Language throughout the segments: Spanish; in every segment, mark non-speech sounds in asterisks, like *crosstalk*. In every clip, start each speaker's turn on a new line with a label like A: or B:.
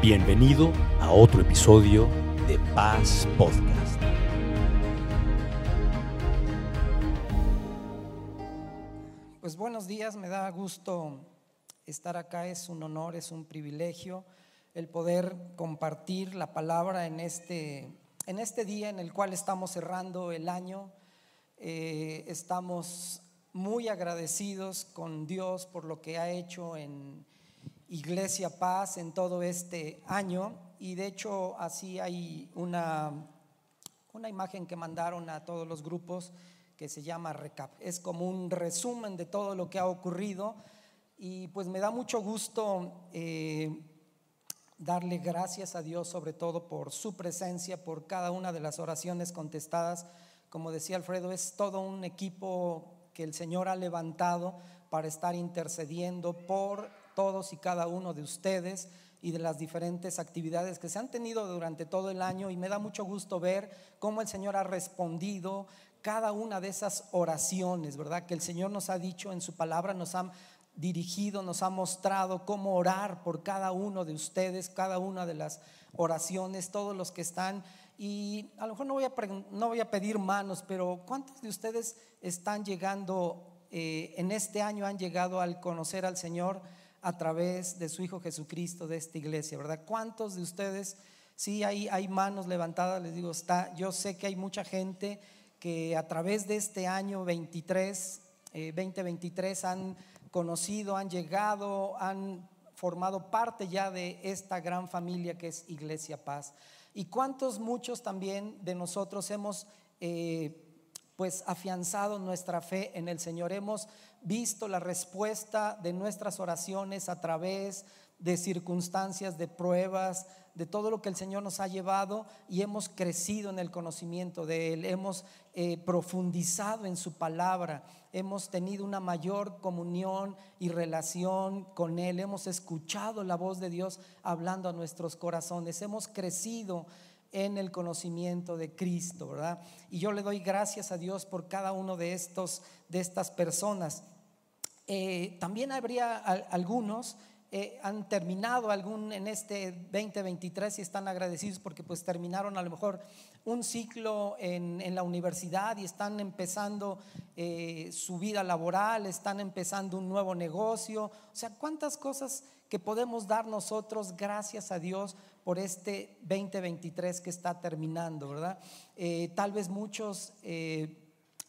A: Bienvenido a otro episodio de Paz Podcast.
B: Pues buenos días, me da gusto estar acá, es un honor, es un privilegio el poder compartir la palabra en este, en este día en el cual estamos cerrando el año. Eh, estamos muy agradecidos con Dios por lo que ha hecho en Iglesia Paz en todo este año y de hecho así hay una, una imagen que mandaron a todos los grupos que se llama Recap. Es como un resumen de todo lo que ha ocurrido y pues me da mucho gusto eh, darle gracias a Dios sobre todo por su presencia, por cada una de las oraciones contestadas. Como decía Alfredo, es todo un equipo que el Señor ha levantado para estar intercediendo por todos y cada uno de ustedes y de las diferentes actividades que se han tenido durante todo el año y me da mucho gusto ver cómo el Señor ha respondido cada una de esas oraciones, ¿verdad? Que el Señor nos ha dicho en su palabra, nos ha dirigido, nos ha mostrado cómo orar por cada uno de ustedes, cada una de las oraciones, todos los que están. Y a lo mejor no voy a, no voy a pedir manos, pero ¿cuántos de ustedes están llegando eh, en este año, han llegado al conocer al Señor a través de su Hijo Jesucristo, de esta iglesia, ¿verdad? ¿Cuántos de ustedes, sí, hay, hay manos levantadas, les digo, está, yo sé que hay mucha gente que a través de este año 23, 2023 eh, han conocido, han llegado, han formado parte ya de esta gran familia que es Iglesia Paz. Y cuántos, muchos también de nosotros hemos eh, pues afianzado nuestra fe en el Señor, hemos visto la respuesta de nuestras oraciones a través de circunstancias, de pruebas, de todo lo que el Señor nos ha llevado y hemos crecido en el conocimiento de Él, hemos eh, profundizado en su palabra, hemos tenido una mayor comunión y relación con Él, hemos escuchado la voz de Dios hablando a nuestros corazones, hemos crecido en el conocimiento de Cristo, ¿verdad? Y yo le doy gracias a Dios por cada uno de estos, de estas personas. Eh, también habría algunos eh, han terminado algún en este 2023 y están agradecidos porque pues terminaron a lo mejor un ciclo en, en la universidad y están empezando eh, su vida laboral, están empezando un nuevo negocio. O sea, cuántas cosas que podemos dar nosotros gracias a Dios por este 2023 que está terminando, ¿verdad? Eh, tal vez muchos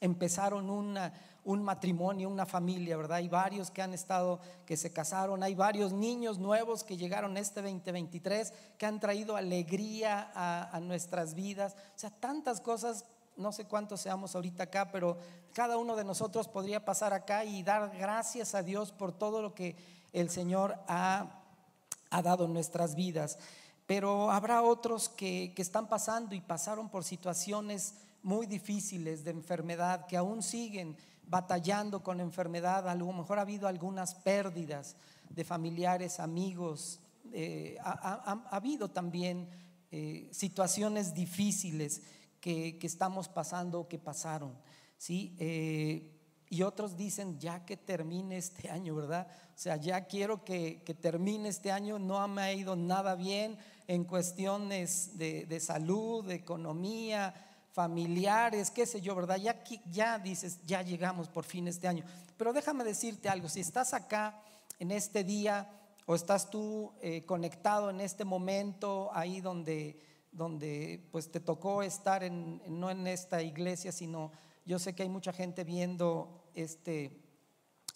B: empezaron una un matrimonio, una familia, ¿verdad? Hay varios que han estado, que se casaron, hay varios niños nuevos que llegaron este 2023, que han traído alegría a, nuestras vidas. O sea, tantas cosas, no sé cuántos seamos ahorita acá, pero cada uno de nosotros podría pasar acá y dar gracias a Dios por todo lo que el Señor ha, ha dado en nuestras vidas. Pero habrá otros que, que están pasando y pasaron por situaciones muy difíciles de enfermedad que aún siguen batallando con enfermedad, a lo mejor ha habido algunas pérdidas de familiares, amigos, eh, ha, habido también eh, situaciones difíciles que, estamos pasando o que pasaron, ¿sí? Eh, y otros dicen, ya que termine este *laughs* año, ¿verdad? O sea, ya quiero que, termine este año, no me ha ido nada bien en cuestiones de, de salud, de economía, familiares, qué sé yo, ¿verdad? Ya, ya dices, ya llegamos por fin este año. Pero déjame decirte algo, si estás acá en este día o estás tú eh, conectado en este momento, ahí donde, donde pues te tocó estar en, no en esta iglesia, sino yo sé que hay mucha gente viendo este,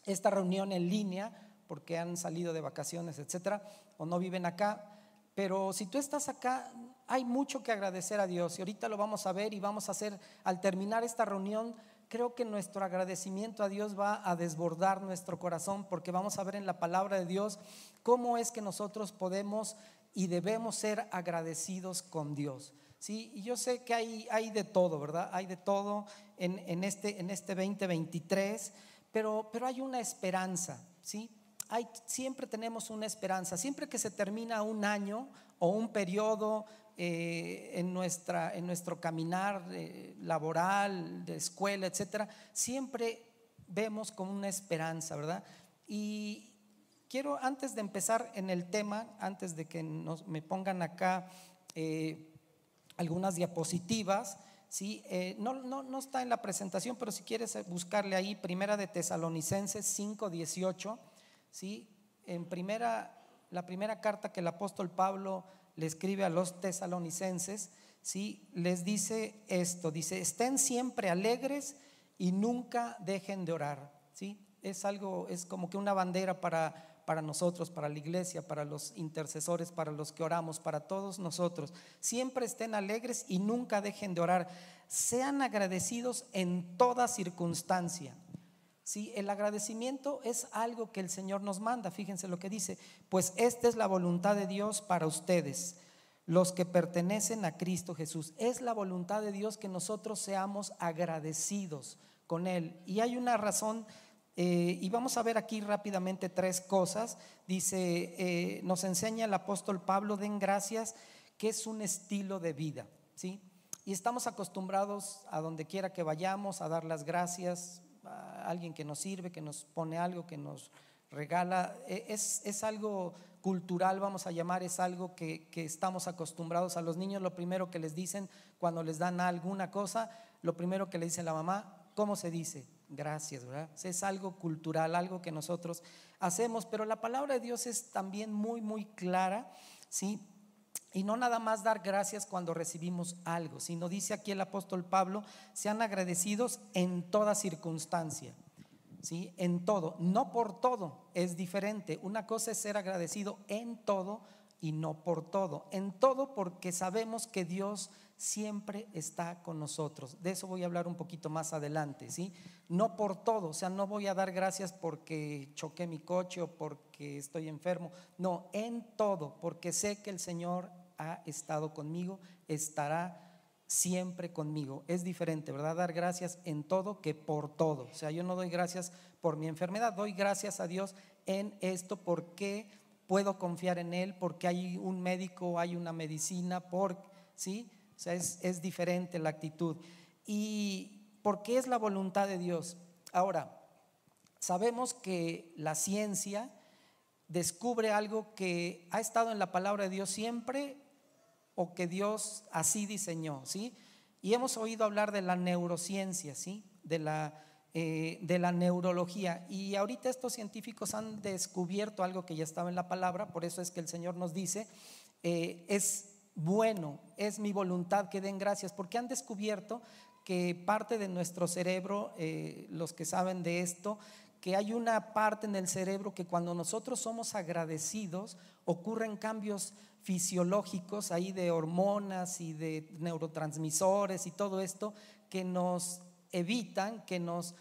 B: esta reunión en línea porque han salido de vacaciones, etcétera, o no viven acá. Pero si tú estás acá, hay mucho que agradecer a Dios y ahorita lo vamos a ver y vamos a hacer, al terminar esta reunión, creo que nuestro agradecimiento a Dios va a desbordar nuestro corazón porque vamos a ver en la palabra de Dios cómo es que nosotros podemos y debemos ser agradecidos con Dios. Sí, y yo sé que hay, hay de todo, ¿verdad? Hay de todo en, en, este, en este 2023, pero, pero hay una esperanza, ¿sí? Hay, siempre tenemos una esperanza. Siempre que se termina un año o un periodo eh, en, nuestra, en nuestro caminar eh, laboral, de escuela, etcétera, siempre vemos como una esperanza, ¿verdad? Y quiero antes de empezar en el tema, antes de que nos, me pongan acá eh, algunas diapositivas, ¿sí? Eh, no, no, no, está en la presentación, pero si quieres buscarle ahí, Primera de Tesalonicenses 5:18, ¿sí? En primera, la primera carta que el apóstol Pablo le escribe a los tesalonicenses, ¿sí? les dice esto, dice, estén siempre alegres y nunca dejen de orar. ¿sí? Es algo, es como que una bandera para, para nosotros, para la iglesia, para los intercesores, para los que oramos, para todos nosotros. Siempre estén alegres y nunca dejen de orar. Sean agradecidos en toda circunstancia. ¿Sí? El agradecimiento es algo que el Señor nos manda. Fíjense lo que dice. Pues esta es la voluntad de Dios para ustedes los que pertenecen a Cristo Jesús. Es la voluntad de Dios que nosotros seamos agradecidos con Él. Y hay una razón, eh, y vamos a ver aquí rápidamente tres cosas. Dice, eh, nos enseña el apóstol Pablo, den gracias, que es un estilo de vida. ¿sí? Y estamos acostumbrados a donde quiera que vayamos a dar las gracias alguien que nos sirve, que nos pone algo, que nos regala. E, es, es algo cultural, vamos a llamar, es algo que, estamos acostumbrados a los niños. Lo primero que les dicen cuando les dan alguna cosa, lo primero que le dice la mamá, ¿cómo se dice? Gracias, ¿verdad? Es algo cultural, algo que nosotros hacemos, pero la palabra de Dios es también muy, muy clara, ¿sí? Y no nada más dar gracias cuando recibimos algo, sino dice aquí el apóstol Pablo, sean agradecidos en toda circunstancia. ¿sí? En todo, no por todo, es diferente. Una cosa es ser agradecido en todo y no por todo. En todo porque sabemos que Dios siempre está con nosotros. De eso voy a hablar un poquito más adelante, ¿sí? No por todo, o sea, no voy a dar gracias porque choqué mi coche o porque estoy enfermo. No, en todo, porque sé que el Señor ha estado conmigo, estará siempre conmigo. Es diferente, ¿verdad? Dar gracias en todo que por todo. O sea, yo no doy gracias por mi enfermedad, doy gracias a Dios en esto porque puedo confiar en Él, porque hay un médico, hay una medicina, por, ¿sí? O sea, es, es diferente la actitud. Y porque es la voluntad de Dios. Ahora, sabemos que la ciencia descubre algo que ha estado en la palabra de Dios siempre o que Dios así diseñó, ¿sí? Y hemos oído hablar de la neurociencia, ¿sí? De la, eh, de la neurología. Y ahorita estos científicos han descubierto algo que ya estaba en la palabra, por eso es que el Señor nos dice, eh, es bueno, es mi voluntad que den gracias, porque han descubierto que parte de nuestro cerebro, eh, los que saben de esto, que hay una parte en el cerebro que cuando nosotros somos agradecidos ocurren cambios fisiológicos ahí de hormonas y de neurotransmisores y todo esto que nos evitan, que nos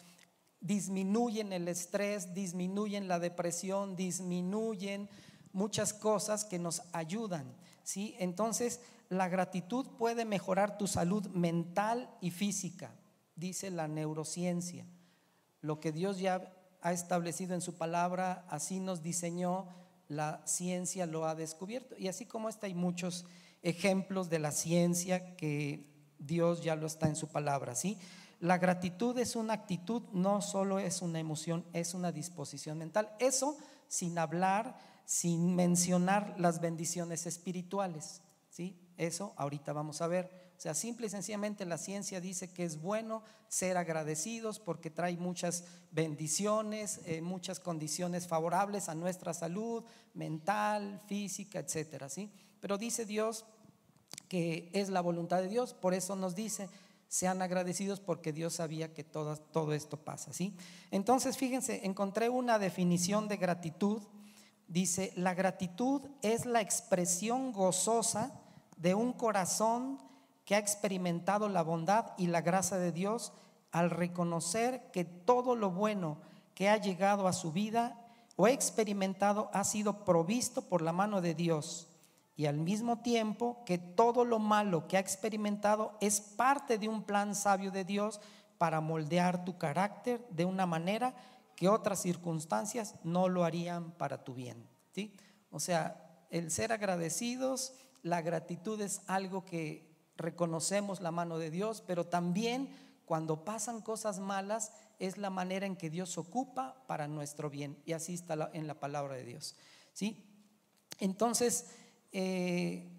B: disminuyen el estrés, disminuyen la depresión, disminuyen muchas cosas que nos ayudan. ¿sí? Entonces, la gratitud puede mejorar tu salud mental y física, dice la neurociencia. Lo que Dios ya ha establecido en su palabra, así nos diseñó la ciencia lo ha descubierto. Y así como este hay muchos ejemplos de la ciencia que Dios ya lo está en su palabra, ¿sí? La gratitud es una actitud, no solo es una emoción, es una disposición mental. Eso sin hablar, sin mencionar las bendiciones espirituales, ¿sí? Eso ahorita vamos a ver. Sea, simple y sencillamente la ciencia dice que es bueno ser agradecidos porque trae muchas bendiciones, eh, muchas condiciones favorables a nuestra salud mental, física, etcétera, ¿sí? Pero dice Dios que es la voluntad de Dios, por eso nos dice, sean agradecidos porque Dios sabía que todo, todo esto pasa, ¿sí? Entonces, fíjense, encontré una definición de gratitud. Dice, la gratitud es la expresión gozosa de un corazón que ha experimentado la bondad y la gracia de Dios al reconocer que todo lo bueno que ha llegado a su vida o experimentado ha sido provisto por la mano de Dios y al mismo tiempo que todo lo malo que ha experimentado es parte de un plan sabio de Dios para moldear tu carácter de una manera que otras circunstancias no lo harían para tu bien. ¿sí? O sea, el ser agradecidos, la gratitud es algo que reconocemos la mano de Dios, pero también cuando pasan cosas malas es la manera en que Dios ocupa para nuestro bien. Y así está en la palabra de Dios. ¿sí? Entonces, eh,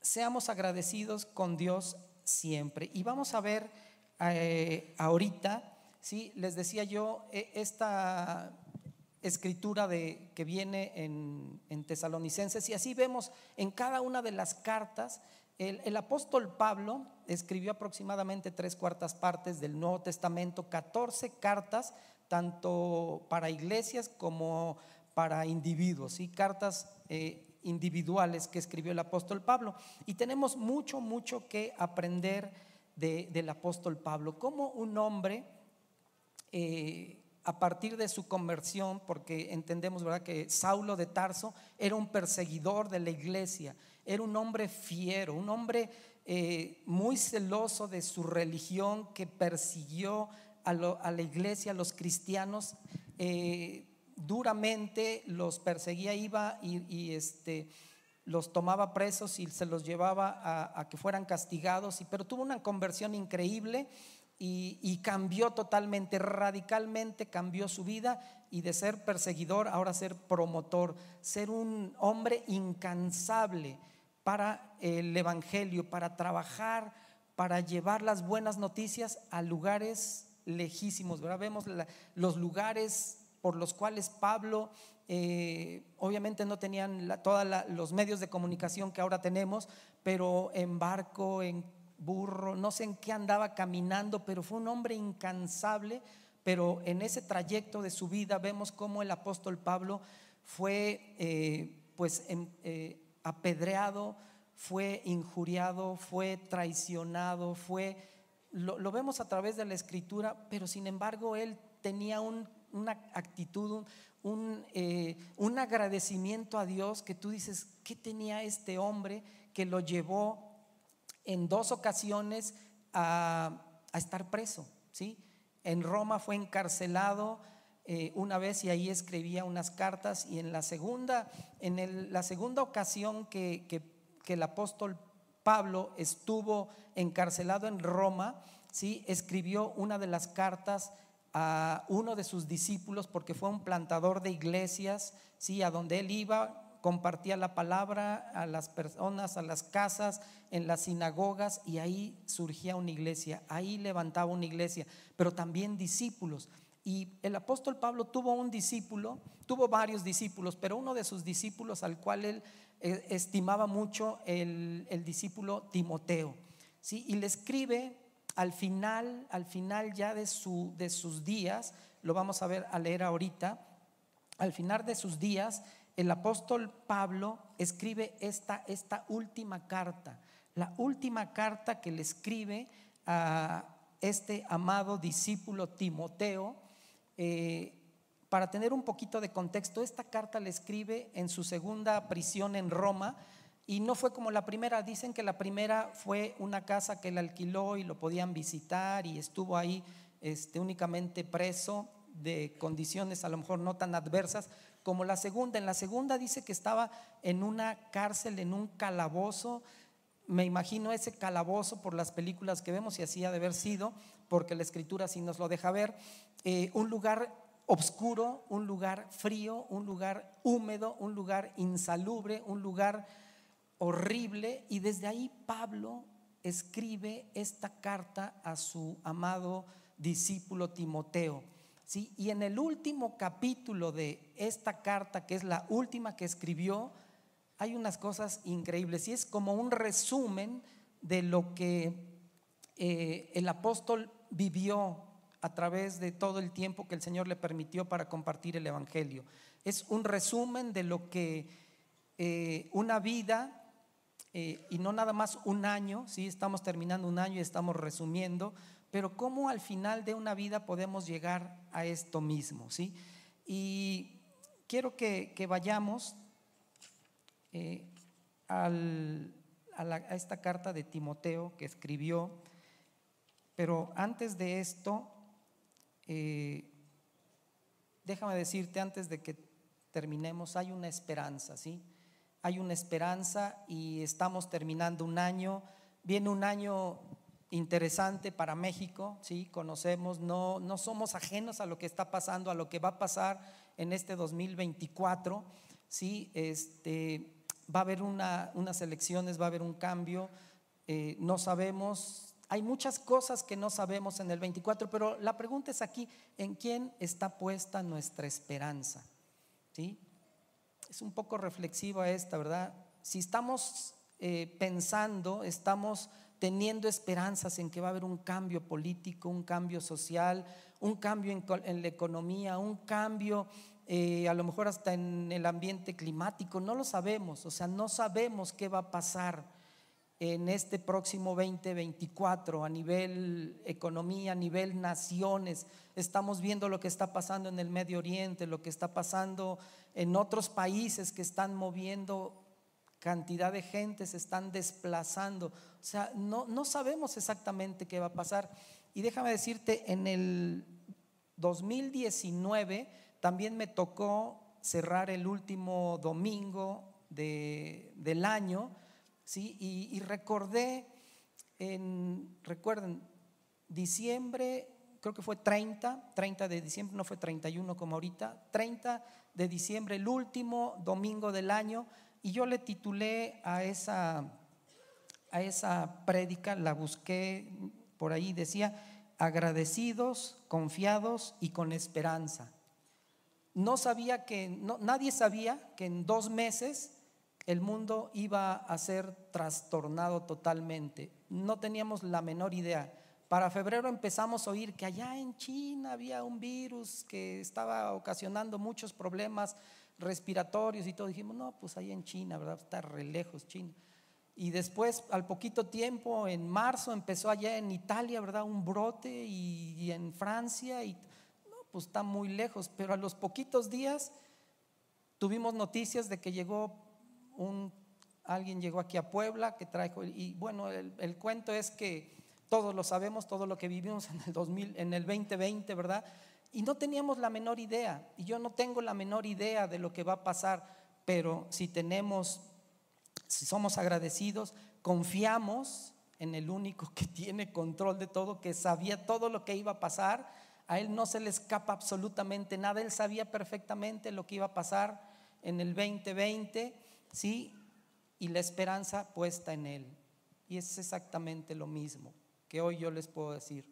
B: seamos agradecidos con Dios siempre. Y vamos a ver eh, ahorita, ¿sí? les decía yo, e, esta escritura de, que viene en, en, Tesalonicenses, y así vemos en cada una de las cartas, el, apóstol Pablo escribió aproximadamente tres cuartas partes del Nuevo Testamento, 14 cartas, tanto para iglesias como para individuos, y cartas eh, individuales que escribió el apóstol Pablo. Y tenemos mucho, mucho que aprender del apóstol Pablo. Como un hombre, eh, a partir de su conversión, porque entendemos ¿verdad? que Saulo de Tarso era un perseguidor de la iglesia, era un hombre fiero, un hombre eh, muy celoso de su religión que persiguió a, la iglesia, a los cristianos duramente, los perseguía, iba y, este, los tomaba presos y se los llevaba a, que fueran castigados, y, pero tuvo una conversión increíble y, cambió totalmente, radicalmente cambió su vida y de ser perseguidor ahora ser promotor, ser un hombre incansable para el Evangelio, para trabajar, para llevar las buenas noticias a lugares lejísimos. ¿verdad? Vemos los lugares por los cuales Pablo eh, obviamente no tenían todos los medios de comunicación que ahora tenemos, pero en barco, en burro, no sé en qué andaba caminando, pero fue un hombre incansable, pero en ese trayecto de su vida vemos cómo el apóstol Pablo fue eh, pues em, eh, apedreado, fue injuriado, fue traicionado, fue, lo, vemos a través de la escritura, pero sin embargo él tenía un una actitud, eh, un, agradecimiento a Dios que tú dices, ¿qué tenía este hombre que lo llevó en dos ocasiones a, estar preso? ¿sí? En Roma fue encarcelado eh, una vez y ahí escribía unas cartas y en la segunda, en la segunda ocasión que, que el apóstol Pablo estuvo encarcelado en Roma, ¿sí? escribió una de las cartas a uno de sus discípulos porque fue un plantador de iglesias, ¿sí? a donde él iba, compartía la palabra a las personas, a las casas, en las sinagogas y ahí surgía una iglesia, ahí levantaba una iglesia, pero también discípulos. Y el apóstol Pablo tuvo un discípulo, tuvo varios discípulos, pero uno de sus discípulos al cual él eh, estimaba mucho, el, el discípulo Timoteo. ¿sí? Y le escribe al final, al final ya de, su, de sus días, lo vamos a ver a leer ahorita, al final de sus días, el apóstol Pablo escribe esta, esta última carta, la última carta que le escribe a este amado discípulo Timoteo. Eh, para tener un poquito de contexto, esta carta le escribe en su segunda prisión en Roma, y no fue como la primera, dicen que la primera fue una casa que él alquiló y lo podían visitar y estuvo ahí este, únicamente preso de condiciones a lo mejor no tan adversas como la segunda. En la segunda dice que estaba en una cárcel, en un calabozo. Me imagino ese calabozo por las películas que vemos y así ha de haber sido, porque la escritura sí nos lo deja ver. Eh, un lugar oscuro, un lugar frío, un lugar húmedo, un lugar insalubre, un lugar horrible y desde ahí Pablo escribe esta carta a su amado discípulo Timoteo. ¿Sí? Y en el último capítulo de esta carta, que es la última que escribió, hay unas cosas increíbles y es como un resumen de lo que eh, el apóstol vivió a través de todo el tiempo que el Señor le permitió para compartir el Evangelio. Es un resumen de lo que eh, una vida eh, y no nada más un año, ¿sí? estamos terminando un año y estamos resumiendo, pero cómo al final de una vida podemos llegar a esto mismo. ¿sí? Y quiero que, vayamos eh, a, esta carta de Timoteo que escribió, pero antes de esto, eh, déjame decirte, antes de que terminemos, hay una esperanza, ¿sí? hay una esperanza y estamos terminando un año. Viene un año interesante para México, ¿sí? Conocemos, no, no somos ajenos a lo que está pasando, a lo que va a pasar en este 2024, ¿sí? Este, va a haber una, unas elecciones, va a haber un cambio, eh, no sabemos, hay muchas cosas que no sabemos en el 24, pero la pregunta es aquí, ¿en quién está puesta nuestra esperanza? ¿Sí? Es un poco reflexiva esta, ¿verdad? Si estamos eh, pensando, estamos teniendo esperanzas en que va a haber un cambio político, un cambio social, un cambio en, la economía, un cambio eh, a lo mejor hasta en el ambiente climático, no lo sabemos, o sea, no sabemos qué va a pasar en este próximo 2024 a nivel economía, a nivel naciones. Estamos viendo lo que está pasando en el Medio Oriente, lo que está pasando en otros países que están moviendo cantidad de gente, se están desplazando. O sea, no, no sabemos exactamente qué va a pasar. Y déjame decirte, en el 2019 también me tocó cerrar el último domingo del año, ¿sí? Y, recordé, en, recuerden, diciembre, creo que fue 30, 30 de diciembre, no fue 31 como ahorita, 30 de diciembre, el último domingo del año, y yo le titulé a esa, a esa prédica, la busqué por ahí, decía, agradecidos, confiados y con esperanza. No sabía que, no, nadie sabía que en dos meses el mundo iba a ser trastornado totalmente. No teníamos la menor idea. Para febrero empezamos a oír que allá en China había un virus que estaba ocasionando muchos problemas respiratorios y todo. Dijimos, no, pues ahí en China, ¿verdad? Está re lejos China. Y después, al poquito tiempo, en marzo, empezó allá en Italia, ¿verdad? Un brote y, en Francia, y no, pues está muy lejos. Pero a los poquitos días tuvimos noticias de que llegó un, alguien llegó aquí a Puebla que trajo, y bueno, el, el cuento es que todos lo sabemos, todo lo que vivimos en el 2000, en el 2020, ¿verdad? Y no teníamos la menor idea, y yo no tengo la menor idea de lo que va a pasar, pero si tenemos, si somos agradecidos, confiamos en el único que tiene control de todo, que sabía todo lo que iba a pasar, a él no se le escapa absolutamente nada, él sabía perfectamente lo que iba a pasar en el 2020, ¿sí? Y la esperanza puesta en él. Y es exactamente lo mismo que hoy yo les puedo decir.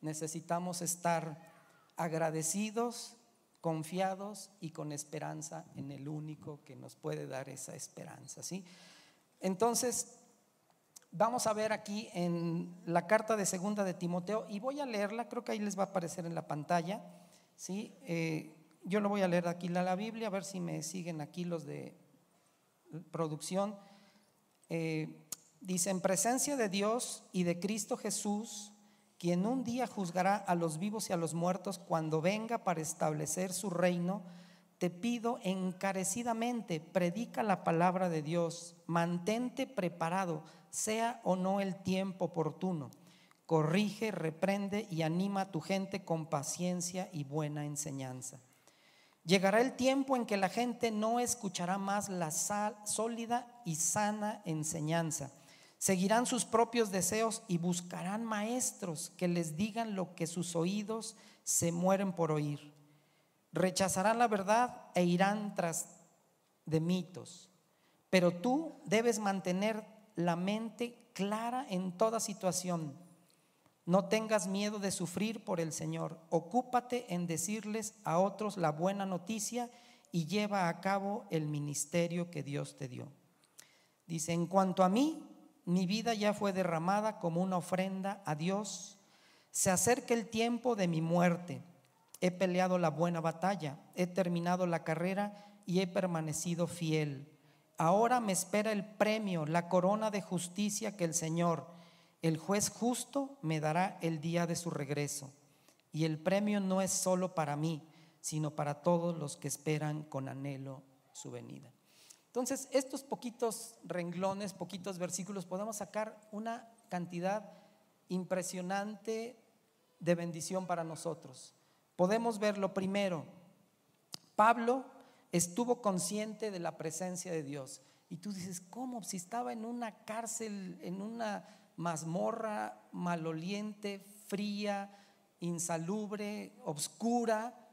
B: Necesitamos estar agradecidos, confiados y con esperanza en el único que nos puede dar esa esperanza, ¿sí? Entonces, vamos a ver aquí en la carta de segunda de Timoteo y voy a leerla, creo que ahí les va a aparecer en la pantalla, ¿sí? Eh, yo lo voy a leer aquí la, la Biblia, a ver si me siguen aquí los de producción. Eh, dice, en presencia de Dios y de Cristo Jesús, quien un día juzgará a los vivos y a los muertos cuando venga para establecer su reino, te pido encarecidamente, predica la palabra de Dios, mantente preparado, sea o no el tiempo oportuno. Corrige, reprende y anima a tu gente con paciencia y buena enseñanza. Llegará el tiempo en que la gente no escuchará más la sólida y sana enseñanza Seguirán sus propios deseos y buscarán maestros que les digan lo que sus oídos se mueren por oír. Rechazarán la verdad e irán tras de mitos. Pero tú debes mantener la mente clara en toda situación. No tengas miedo de sufrir por el Señor. Ocúpate en decirles a otros la buena noticia y lleva a cabo el ministerio que Dios te dio. Dice, en cuanto a mí, mi vida ya fue derramada como una ofrenda a Dios. Se acerca el tiempo de mi muerte. He peleado la buena batalla, he terminado la carrera y he permanecido fiel. Ahora me espera el premio, la corona de justicia que el Señor, el juez justo, me dará el día de su regreso. Y el premio no es solo para mí, sino para todos los que esperan con anhelo su venida. Entonces, estos poquitos renglones, poquitos versículos, podemos sacar una cantidad impresionante de bendición para nosotros. Podemos ver lo primero. Pablo estuvo consciente de la presencia de Dios. Y tú dices, ¿cómo? Si estaba en una cárcel, en una mazmorra maloliente, fría, insalubre, obscura.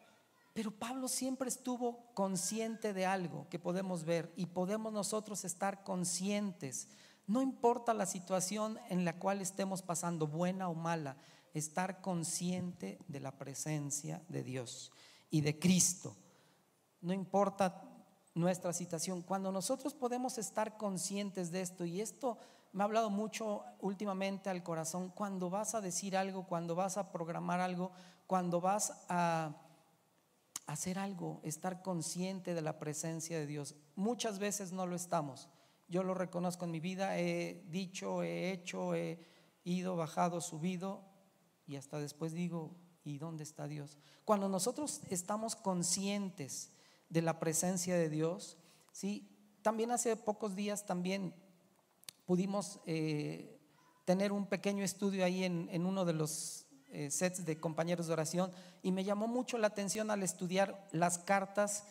B: Pero Pablo siempre estuvo consciente de algo que podemos ver y podemos nosotros estar conscientes. No importa la situación en la cual estemos pasando, buena o mala, estar consciente de la presencia de Dios y de Cristo. No importa nuestra situación, cuando nosotros podemos estar conscientes de esto, y esto me ha hablado mucho últimamente al corazón, cuando vas a decir algo, cuando vas a programar algo, cuando vas a hacer algo, estar consciente de la presencia de Dios. Muchas veces no lo estamos. Yo lo reconozco en mi vida, he dicho, he hecho, he ido, bajado, subido, y hasta después digo, ¿y dónde está Dios? Cuando nosotros estamos conscientes de la presencia de Dios, ¿sí? También hace pocos días también pudimos eh, tener un pequeño estudio ahí en, uno de los sets de compañeros de oración y me llamó mucho la atención al estudiar las cartas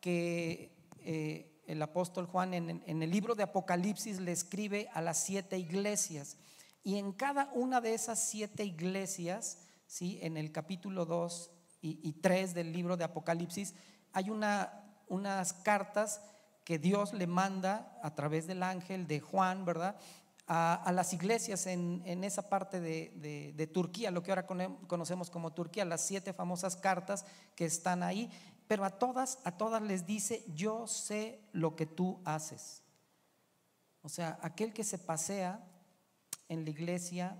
B: que eh, el apóstol Juan en, el libro de Apocalipsis le escribe a las siete iglesias. Y en cada una de esas siete iglesias, ¿sí? en el capítulo 2 y, 3 del libro de Apocalipsis, hay una, unas cartas que Dios le manda a través del ángel de Juan, ¿verdad? A, las iglesias en, esa parte de, de, Turquía, lo que ahora conocemos como Turquía, las siete famosas cartas que están ahí, pero a todas, a todas les dice, yo sé lo que tú haces. O sea, aquel que se pasea en la iglesia,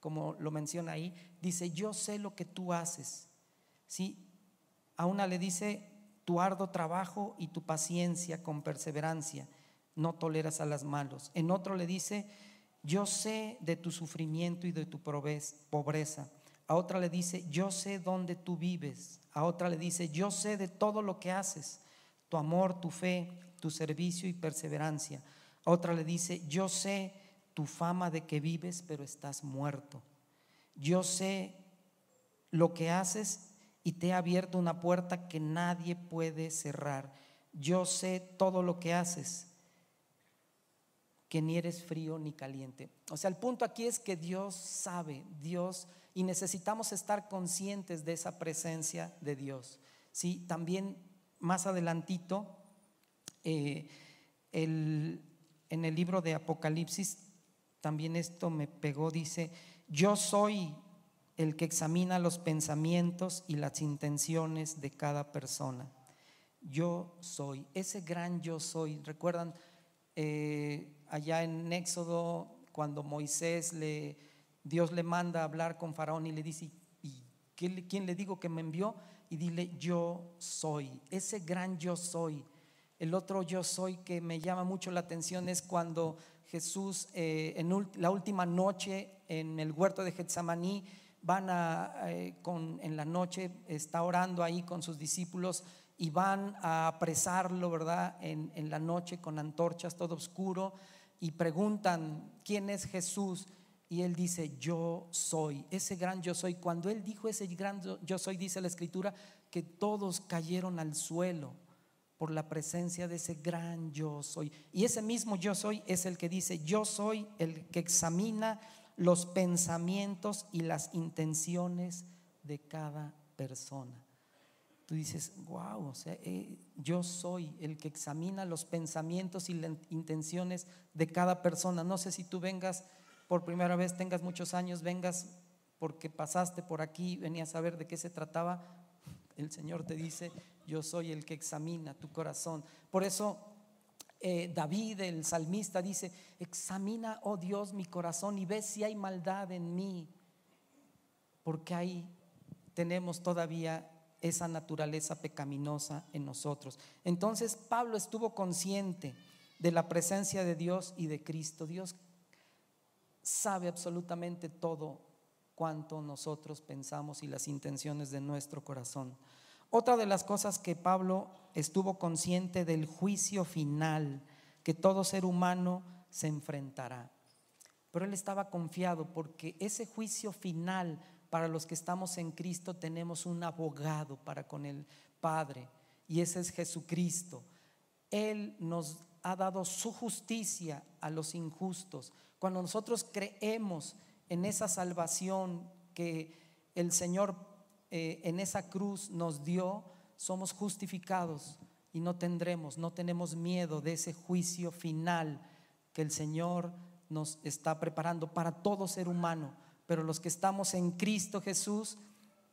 B: como lo menciona ahí, dice, yo sé lo que tú haces. ¿Sí? A una le dice, tu ardo trabajo y tu paciencia con perseverancia, no toleras a las malos. En otro le dice, yo sé de tu sufrimiento y de tu pobreza. A otra le dice, yo sé dónde tú vives. A otra le dice, yo sé de todo lo que haces, tu amor, tu fe, tu servicio y perseverancia. A otra le dice, yo sé tu fama de que vives, pero estás muerto. Yo sé lo que haces y te he abierto una puerta que nadie puede cerrar. Yo sé todo lo que haces, que ni eres frío ni caliente. O sea, el punto aquí es que Dios sabe, Dios, y necesitamos estar conscientes de esa presencia de Dios. Sí, también más adelantito, eh, en el libro de Apocalipsis también esto me pegó, dice, yo soy el que examina los pensamientos y las intenciones de cada persona. Yo soy, ese gran yo soy. ¿Recuerdan eh, allá en Éxodo cuando Moisés le, Dios le manda a hablar con Faraón y le dice, ¿y quién le digo que me envió? Y dile, yo soy, ese gran yo soy. El otro yo soy que me llama mucho la atención es cuando Jesús eh, en la última noche en el huerto de Getsemaní, van a, eh, con, en la noche, está orando ahí con sus discípulos y van a apresarlo, ¿verdad? En, en la noche con antorchas, todo oscuro, y preguntan, ¿quién es Jesús? Y él dice, yo soy, ese gran yo soy. Cuando él dijo ese gran yo soy, dice la escritura, que todos cayeron al suelo por la presencia de ese gran yo soy. Y ese mismo yo soy es el que dice, yo soy el que examina los pensamientos y las intenciones de cada persona. Tú dices, wow, o sea, eh, yo soy el que examina los pensamientos y las intenciones de cada persona. No sé si tú vengas por primera vez, tengas muchos años, vengas porque pasaste por aquí, venías a ver de qué se trataba. El Señor te dice, yo soy el que examina tu corazón. Por eso eh, David, el salmista, dice, examina, oh Dios, mi corazón y ve si hay maldad en mí, porque ahí tenemos todavía esa naturaleza pecaminosa en nosotros. Entonces Pablo estuvo consciente de la presencia de Dios y de Cristo. Dios sabe absolutamente todo cuanto nosotros pensamos y las intenciones de nuestro corazón. Otra de las cosas que Pablo estuvo consciente del juicio final que todo ser humano se enfrentará. Pero él estaba confiado porque ese juicio final para los que estamos en Cristo tenemos un abogado para con el Padre y ese es Jesucristo. Él nos ha dado su justicia a los injustos, cuando nosotros creemos en esa salvación que el Señor eh, en esa cruz nos dio, somos justificados y no tendremos, no tenemos miedo de ese juicio final que el Señor nos está preparando para todo ser humano. Pero los que estamos en Cristo Jesús,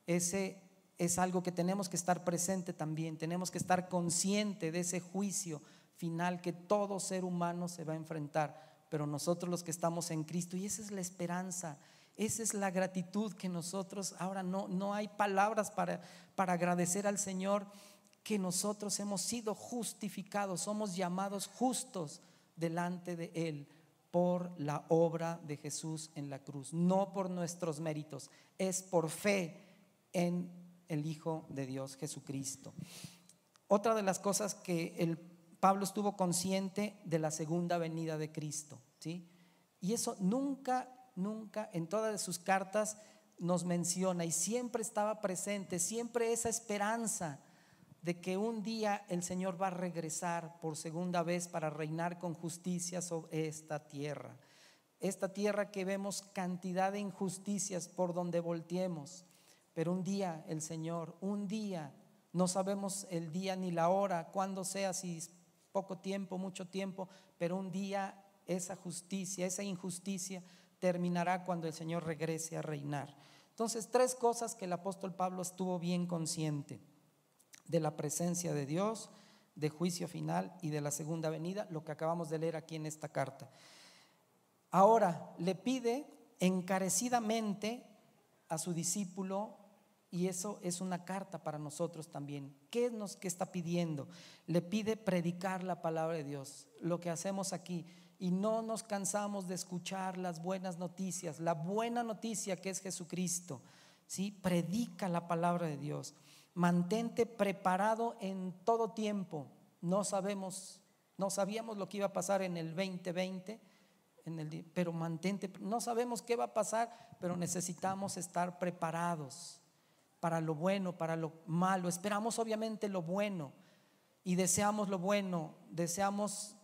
B: ese es algo que tenemos que estar presente también, tenemos que estar consciente de ese juicio final que todo ser humano se va a enfrentar, pero nosotros los que estamos en Cristo, y esa es la esperanza, esa es la gratitud que nosotros, ahora no, no hay palabras para, para agradecer al Señor que nosotros hemos sido justificados, somos llamados justos delante de Él por la obra de Jesús en la cruz, no por nuestros méritos, es por fe en el Hijo de Dios Jesucristo. Otra de las cosas que el Pablo estuvo consciente de la segunda venida de Cristo, ¿sí? Y eso nunca, nunca en todas sus cartas nos menciona y siempre estaba presente, siempre esa esperanza de que un día el Señor va a regresar por segunda vez para reinar con justicia sobre esta tierra. Esta tierra que vemos cantidad de injusticias por donde volteemos, pero un día el Señor, un día, no sabemos el día ni la hora, cuándo sea, si poco tiempo, mucho tiempo, pero un día esa justicia, esa injusticia terminará cuando el Señor regrese a reinar. Entonces, tres cosas que el apóstol Pablo estuvo bien consciente de la presencia de Dios, de juicio final y de la segunda venida, lo que acabamos de leer aquí en esta carta. Ahora le pide encarecidamente a su discípulo, y eso es una carta para nosotros también. ¿Qué nos que está pidiendo? Le pide predicar la palabra de Dios, lo que hacemos aquí, y no nos cansamos de escuchar las buenas noticias, la buena noticia que es Jesucristo. ¿sí? Predica la palabra de Dios. Mantente preparado en todo tiempo. No sabemos, no sabíamos lo que iba a pasar en el 2020, en el, pero mantente, no sabemos qué va a pasar, pero necesitamos estar preparados para lo bueno, para lo malo. Esperamos obviamente lo bueno y deseamos lo bueno, deseamos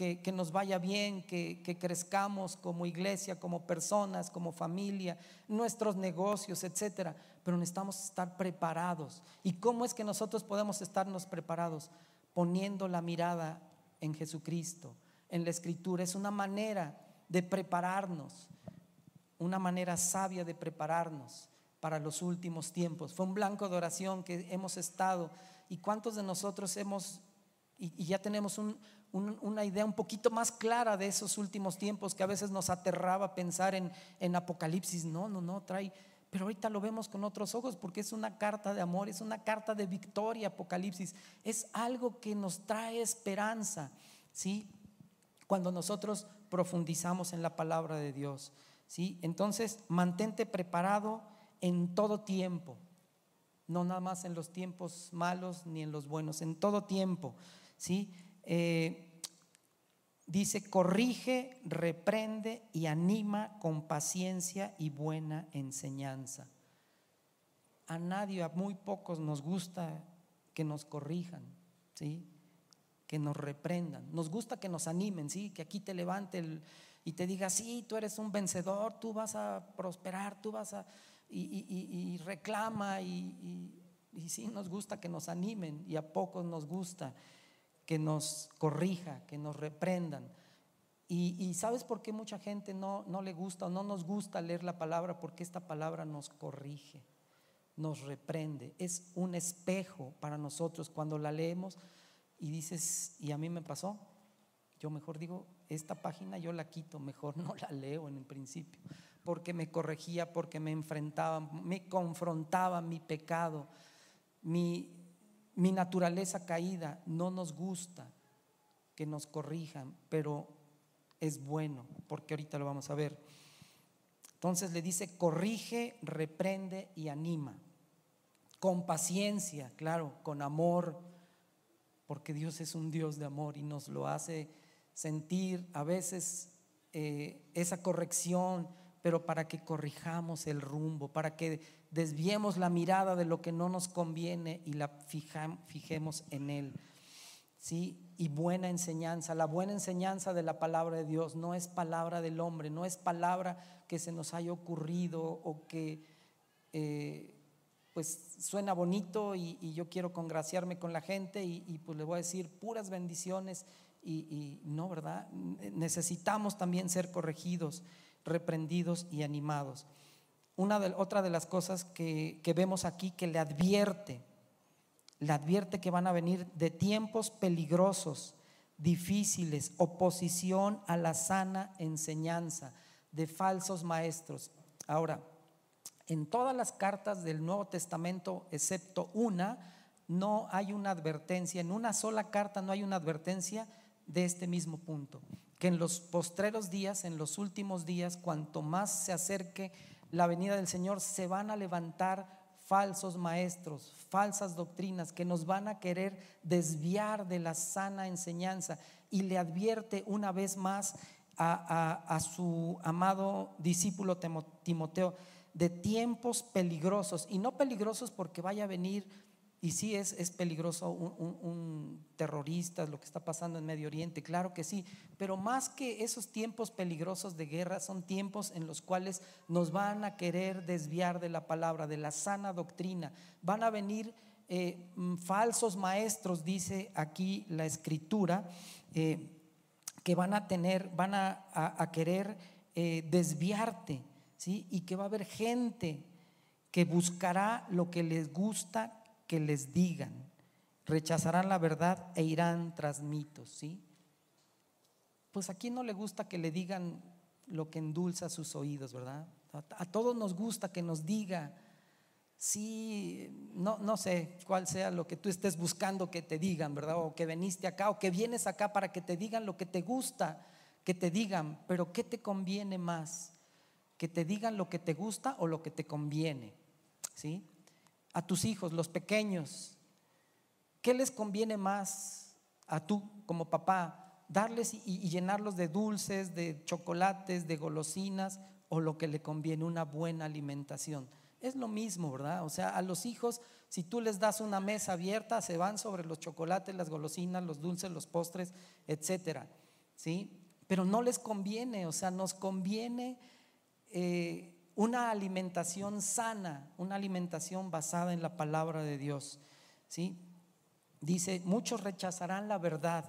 B: que, nos vaya bien, que, que, crezcamos como iglesia, como personas, como familia, nuestros negocios, etcétera. Pero necesitamos estar preparados. ¿Y cómo es que nosotros podemos estarnos preparados? Poniendo la mirada en Jesucristo, en la Escritura. Es una manera de prepararnos, una manera sabia de prepararnos para los últimos tiempos. Fue un blanco de oración que hemos estado. ¿Y cuántos de nosotros hemos, y ya tenemos un, una idea un poquito más clara de esos últimos tiempos que a veces nos aterraba pensar en, en Apocalipsis. No, no, no, trae, pero ahorita lo vemos con otros ojos porque es una carta de amor, es una carta de victoria, Apocalipsis. Es algo que nos trae esperanza, ¿sí? Cuando nosotros profundizamos en la palabra de Dios, ¿sí? Entonces, mantente preparado en todo tiempo, no nada más en los tiempos malos ni en los buenos, en todo tiempo, ¿sí? Eh, dice, corrige, reprende y anima con paciencia y buena enseñanza. A nadie, a muy pocos nos gusta que nos corrijan, ¿sí? que nos reprendan. Nos gusta que nos animen, ¿sí? que aquí te levante y te diga, sí, tú eres un vencedor, tú vas a prosperar, tú vas a... Y, reclama y sí nos gusta que nos animen y a pocos nos gusta que nos corrija, que nos reprendan. Y, sabes por qué mucha gente no, no le gusta o no nos gusta leer la palabra, porque esta palabra nos corrige, nos reprende. Es un espejo para nosotros cuando la leemos y dices, y a mí me pasó, yo mejor digo, esta página yo la quito, mejor *laughs* no la leo en el principio, porque me corregía, porque me enfrentaba, me confrontaba mi pecado, mi, mi naturaleza caída no nos gusta que nos corrijan, pero es bueno, porque ahorita lo vamos a ver. Entonces le dice, corrige, reprende y anima. Con paciencia, claro, con amor, porque Dios es un Dios de amor y nos lo hace sentir a veces eh, esa corrección, pero para que corrijamos el rumbo, para que desviemos la mirada de lo que no nos conviene y la fijemos en Él. ¿Sí? y buena enseñanza. La buena enseñanza de la palabra de Dios no es palabra del hombre, no es palabra que se nos haya ocurrido o que eh, pues suena bonito y, yo quiero congraciarme con la gente y, pues le voy a decir puras bendiciones y, no, ¿verdad? Necesitamos también ser corregidos, reprendidos y animados. Una de, otra de las cosas que, que vemos aquí que le advierte, le advierte que van a venir de tiempos peligrosos, difíciles, oposición a la sana enseñanza de falsos maestros. Ahora, en todas las cartas del Nuevo Testamento, excepto una, no hay una advertencia, en una sola carta no hay una advertencia de este mismo punto, que en los postreros días, en los últimos días, cuanto más se acerque la venida del Señor, se van a levantar falsos maestros, falsas doctrinas que nos van a querer desviar de la sana enseñanza. Y le advierte una vez más a, su amado discípulo Timoteo de tiempos peligrosos. Y no peligrosos porque vaya a venir y sí es, peligroso un, terrorista, lo que está pasando en Medio Oriente, claro que sí, pero más que esos tiempos peligrosos de guerra, son tiempos en los cuales nos van a querer desviar de la palabra, de la sana doctrina. Van a venir eh, mm, falsos maestros, dice aquí la escritura, eh, que van a tener, van a, querer eh, desviarte, ¿sí? Y que va a haber gente que buscará lo que les gusta que les digan. Rechazarán la verdad e irán tras mitos, ¿sí? Pues a quién no le gusta que le digan lo que endulza sus oídos, ¿verdad? A, todos nos gusta que nos diga, sí, no, no sé cuál sea lo que tú estés buscando que te digan, ¿verdad? O que veniste acá, o que vienes acá para que te digan lo que te gusta que te digan, pero ¿qué te conviene más? ¿Que te digan lo que te gusta o lo que te conviene? ¿Sí? A tus hijos, los pequeños? ¿Qué les conviene más a tú como papá? ¿Darles y, llenarlos de dulces, de chocolates, de golosinas o lo que le conviene, una buena alimentación? Es lo mismo, ¿verdad? O sea, a los hijos, si tú les das una mesa abierta, se van sobre los chocolates, las golosinas, los dulces, los postres, etcétera, ¿sí? Pero no les conviene, o sea, nos conviene eh, una alimentación sana, una alimentación basada en la palabra de Dios. ¿sí? Dice, muchos rechazarán la verdad.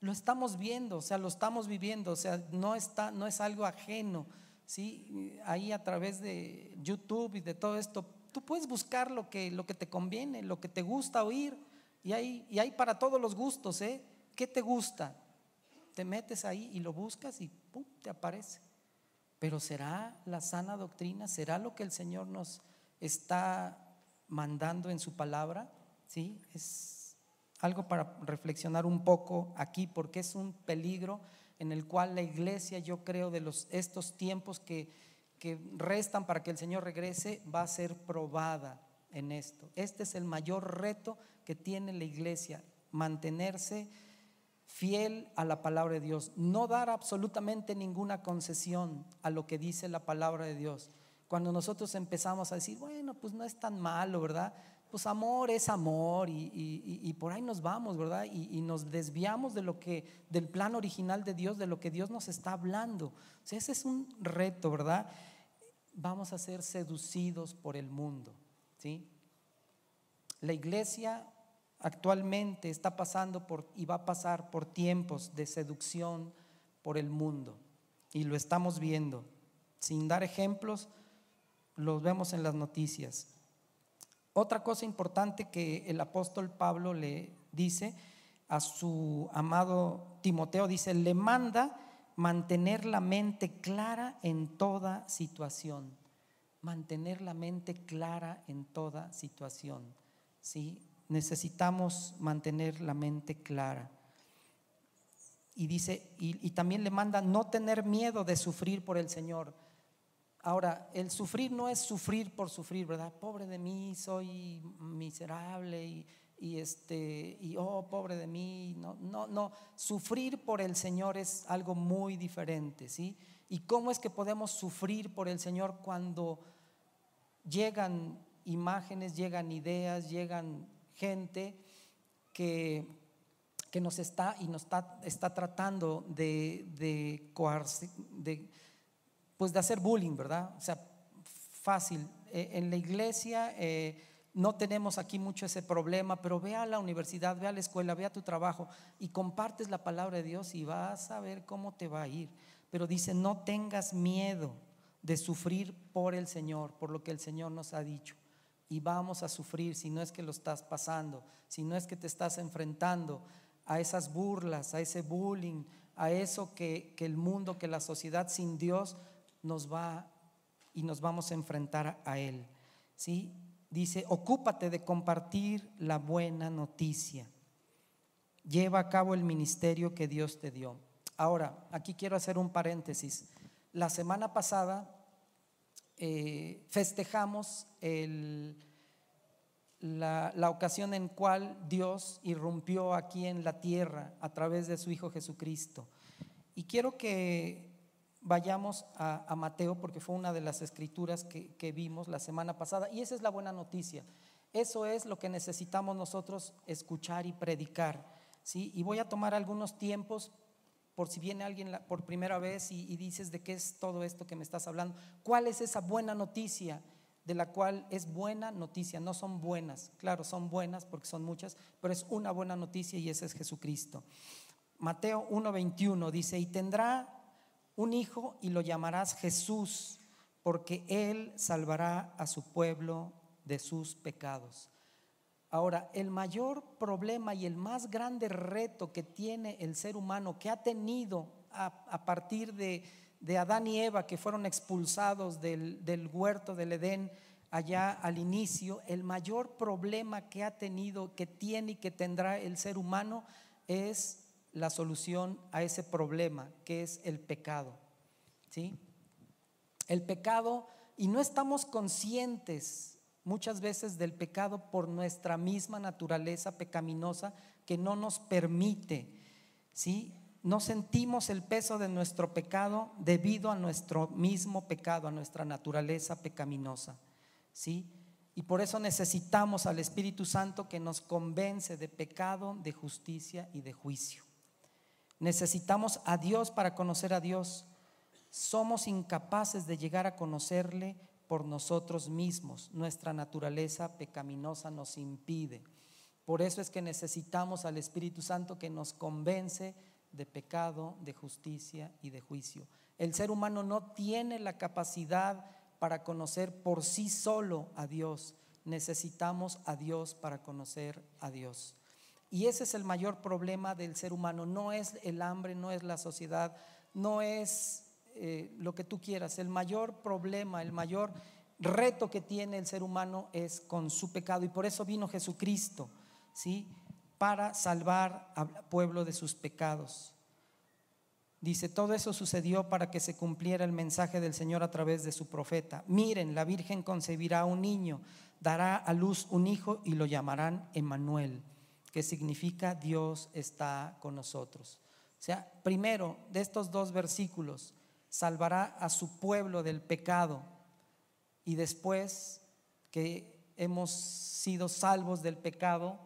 B: Lo estamos viendo, o sea, lo estamos viviendo, o sea, no, está, no es algo ajeno. ¿sí? Ahí a través de YouTube y de todo esto, tú puedes buscar lo que, lo que te conviene, lo que te gusta oír. Y hay, y hay para todos los gustos, ¿eh? ¿Qué te gusta? Te metes ahí y lo buscas y ¡pum! te aparece. Pero ¿será la sana doctrina? ¿Será lo que el Señor nos está mandando en su palabra? Sí, es algo para reflexionar un poco aquí porque es un peligro en el cual la iglesia, yo creo, de los, estos tiempos que, que restan para que el Señor regrese, va a ser probada en esto. Este es el mayor reto que tiene la iglesia, mantenerse fiel a la palabra de Dios, no dar absolutamente ninguna concesión a lo que dice la palabra de Dios. Cuando nosotros empezamos a decir, bueno, pues no es tan malo, ¿verdad? Pues amor es amor y, por ahí nos vamos, ¿verdad? Y, nos desviamos de lo que, del plan original de Dios, de lo que Dios nos está hablando. Ese es un reto, ¿verdad? Vamos a ser seducidos por el mundo, ¿sí? La iglesia actualmente está pasando por y va a pasar por tiempos de seducción por el mundo. Y lo estamos viendo. Sin dar ejemplos, los vemos en las noticias. Otra cosa importante que el apóstol Pablo le dice a su amado Timoteo, dice, le manda mantener la mente clara en toda situación. Mantener la mente clara en toda situación. ¿Sí? Necesitamos mantener la mente clara. Y dice, y, también le manda no tener miedo de sufrir por el Señor. Ahora, el sufrir no es sufrir por sufrir, ¿verdad? Pobre de mí, soy miserable y, y este, y oh, pobre de mí. No, no, no. Sufrir por el Señor es algo muy diferente, ¿sí? ¿Y cómo es que podemos sufrir por el Señor cuando llegan imágenes, llegan ideas, llegan gente que, que nos está y nos está, está tratando de, de, de, pues de hacer bullying, ¿verdad? O sea, fácil. Eh, en la iglesia eh, no tenemos aquí mucho ese problema, pero ve a la universidad, ve a la escuela, ve a tu trabajo y compartes la palabra de Dios y vas a ver cómo te va a ir. Pero dice, no tengas miedo de sufrir por el Señor, por lo que el Señor nos ha dicho. Y vamos a sufrir si no es que lo estás pasando, si no es que te estás enfrentando a esas burlas, a ese bullying, a eso que, que el mundo, que la sociedad sin Dios nos va y nos vamos a enfrentar a Él. ¿sí? Dice, ocúpate de compartir la buena noticia. Lleva a cabo el ministerio que Dios te dio. Ahora, aquí quiero hacer un paréntesis. La semana pasada eh, festejamos la, la, ocasión en cual Dios irrumpió aquí en la tierra a través de su Hijo Jesucristo. Y quiero que vayamos a, Mateo porque fue una de las escrituras que, vimos la semana pasada y esa es la buena noticia. Eso es lo que necesitamos nosotros escuchar y predicar. ¿sí? Y voy a tomar algunos tiempos por si viene alguien por primera vez y, dices de qué es todo esto que me estás hablando. ¿Cuál es esa buena noticia? de la cual es buena noticia, no son buenas, claro, son buenas porque son muchas, pero es una buena noticia y ese es Jesucristo. Mateo 1:21 dice, y tendrá un hijo y lo llamarás Jesús, porque él salvará a su pueblo de sus pecados. Ahora, el mayor problema y el más grande reto que tiene el ser humano, que ha tenido a, partir de, Adán y Eva, que fueron expulsados del, del huerto del Edén allá al inicio, el mayor problema que ha tenido, que tiene y que tendrá el ser humano es la solución a ese problema que es el pecado. ¿Sí? El pecado, y no estamos conscientes muchas veces del pecado por nuestra misma naturaleza pecaminosa que no nos permite, ¿sí? No sentimos el peso de nuestro pecado debido a nuestro mismo pecado, a nuestra naturaleza pecaminosa, ¿sí? Y por eso necesitamos al Espíritu Santo que nos convence de pecado, de justicia y de juicio. Necesitamos a Dios para conocer a Dios. Somos incapaces de llegar a conocerle por nosotros mismos. Nuestra naturaleza pecaminosa nos impide. Por eso es que necesitamos al Espíritu Santo que nos convence de pecado, de justicia y de juicio. El ser humano no tiene la capacidad para conocer por sí solo a Dios. Necesitamos a Dios para conocer a Dios. Y ese es el mayor problema del ser humano. No es el hambre, no es la sociedad, no es eh, lo que tú quieras. El mayor problema, el mayor reto que tiene el ser humano es con su pecado. Y por eso vino Jesucristo, ¿sí? Para salvar al pueblo de sus pecados. Dice, todo eso sucedió para que se cumpliera el mensaje del Señor a través de su profeta. Miren, la Virgen concebirá un niño, dará a luz un hijo y lo llamarán Emmanuel que significa Dios está con nosotros. O sea, primero de estos dos versículos, salvará a su pueblo del pecado y después que hemos sido salvos del pecado,